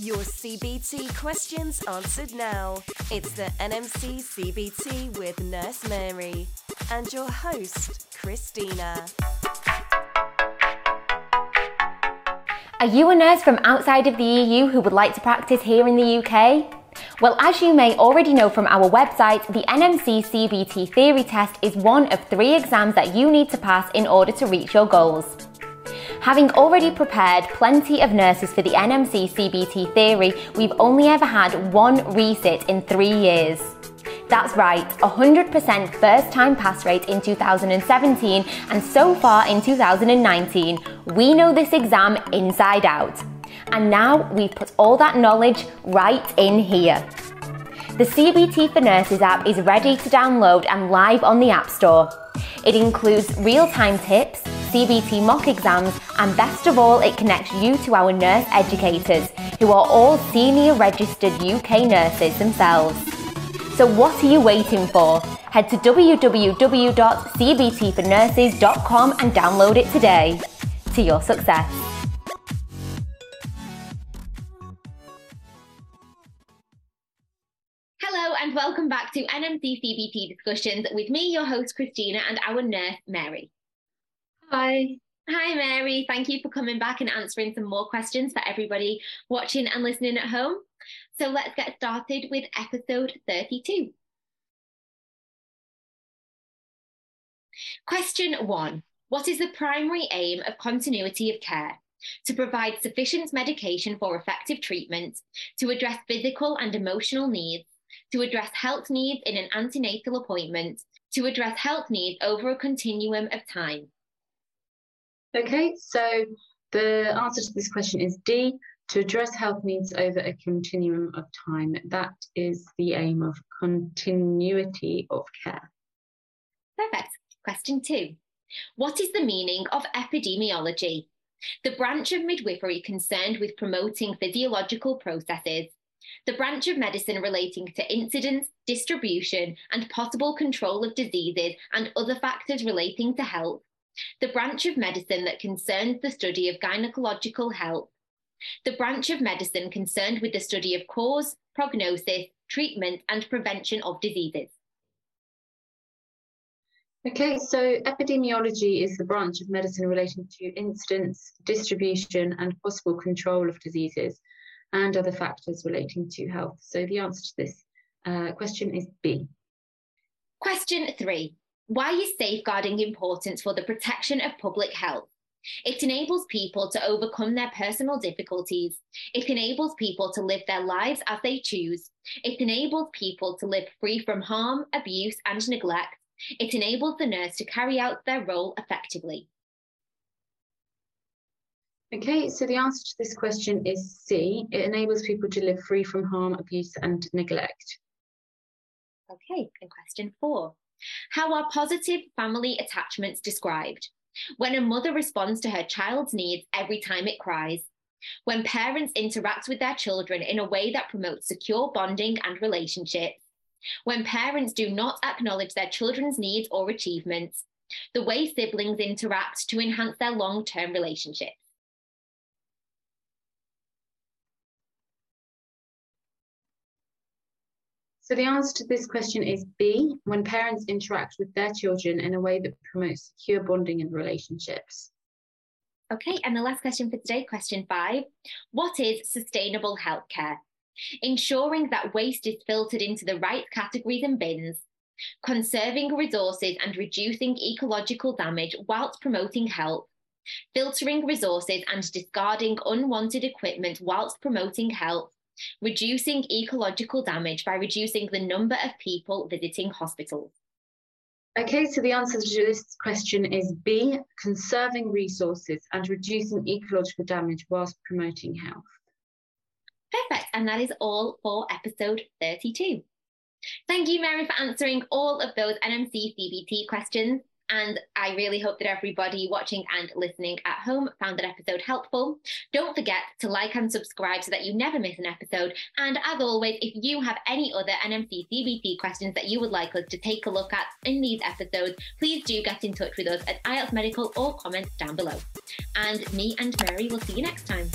Your CBT questions answered now. It's the NMC CBT with Nurse Mary and your host, Christina. Are you a nurse from outside of the EU who would like to practice here in the UK? Well, as you may already know from our website, the NMC CBT theory test is one of three exams that you need to pass in order to reach your goals. Having already prepared plenty of nurses for the NMC CBT theory, we've only ever had one resit in three years. That's right, 100% first time pass rate in 2017, and so far in 2019, we know this exam inside out. And now we've put all that knowledge right in here. The CBT for Nurses app is ready to download and live on the App Store. It includes real time tips, CBT mock exams, and best of all, it connects you to our nurse educators, who are all senior registered UK nurses themselves. So, what are you waiting for? Head to www.cbtfornurses.com and download it today. To your success. Hello and welcome back to NMC CBT discussions with me, your host Christina, and our nurse Mary. Hi. Hi, Mary. Thank you for coming back and answering some more questions for everybody watching and listening at home. So let's get started with episode 32. Question one What is the primary aim of continuity of care? To provide sufficient medication for effective treatment, to address physical and emotional needs, to address health needs in an antenatal appointment, to address health needs over a continuum of time. Okay, so the answer to this question is D, to address health needs over a continuum of time. That is the aim of continuity of care. Perfect. Question two. What is the meaning of epidemiology? The branch of midwifery concerned with promoting physiological processes. The branch of medicine relating to incidence, distribution, and possible control of diseases and other factors relating to health the branch of medicine that concerns the study of gynecological health, the branch of medicine concerned with the study of cause, prognosis, treatment, and prevention of diseases. Okay, so epidemiology is the branch of medicine relating to incidence, distribution, and possible control of diseases and other factors relating to health. So the answer to this uh, question is B. Question three why is safeguarding important for the protection of public health? It enables people to overcome their personal difficulties. It enables people to live their lives as they choose. It enables people to live free from harm, abuse, and neglect. It enables the nurse to carry out their role effectively. Okay, so the answer to this question is C. It enables people to live free from harm, abuse, and neglect. Okay, and question four. How are positive family attachments described? When a mother responds to her child's needs every time it cries. When parents interact with their children in a way that promotes secure bonding and relationships. When parents do not acknowledge their children's needs or achievements. The way siblings interact to enhance their long term relationships. So the answer to this question is B, when parents interact with their children in a way that promotes secure bonding and relationships. Okay, and the last question for today, question five. What is sustainable healthcare? Ensuring that waste is filtered into the right categories and bins, conserving resources and reducing ecological damage whilst promoting health, filtering resources and discarding unwanted equipment whilst promoting health, reducing ecological damage by reducing the number of people visiting hospitals? Okay, so the answer to this question is B, conserving resources and reducing ecological damage whilst promoting health. Perfect, and that is all for episode 32. Thank you, Mary, for answering all of those NMC CBT questions. And I really hope that everybody watching and listening at home found that episode helpful. Don't forget to like and subscribe so that you never miss an episode. And as always, if you have any other NMC CBT questions that you would like us to take a look at in these episodes, please do get in touch with us at IELTS Medical or comment down below. And me and Mary will see you next time.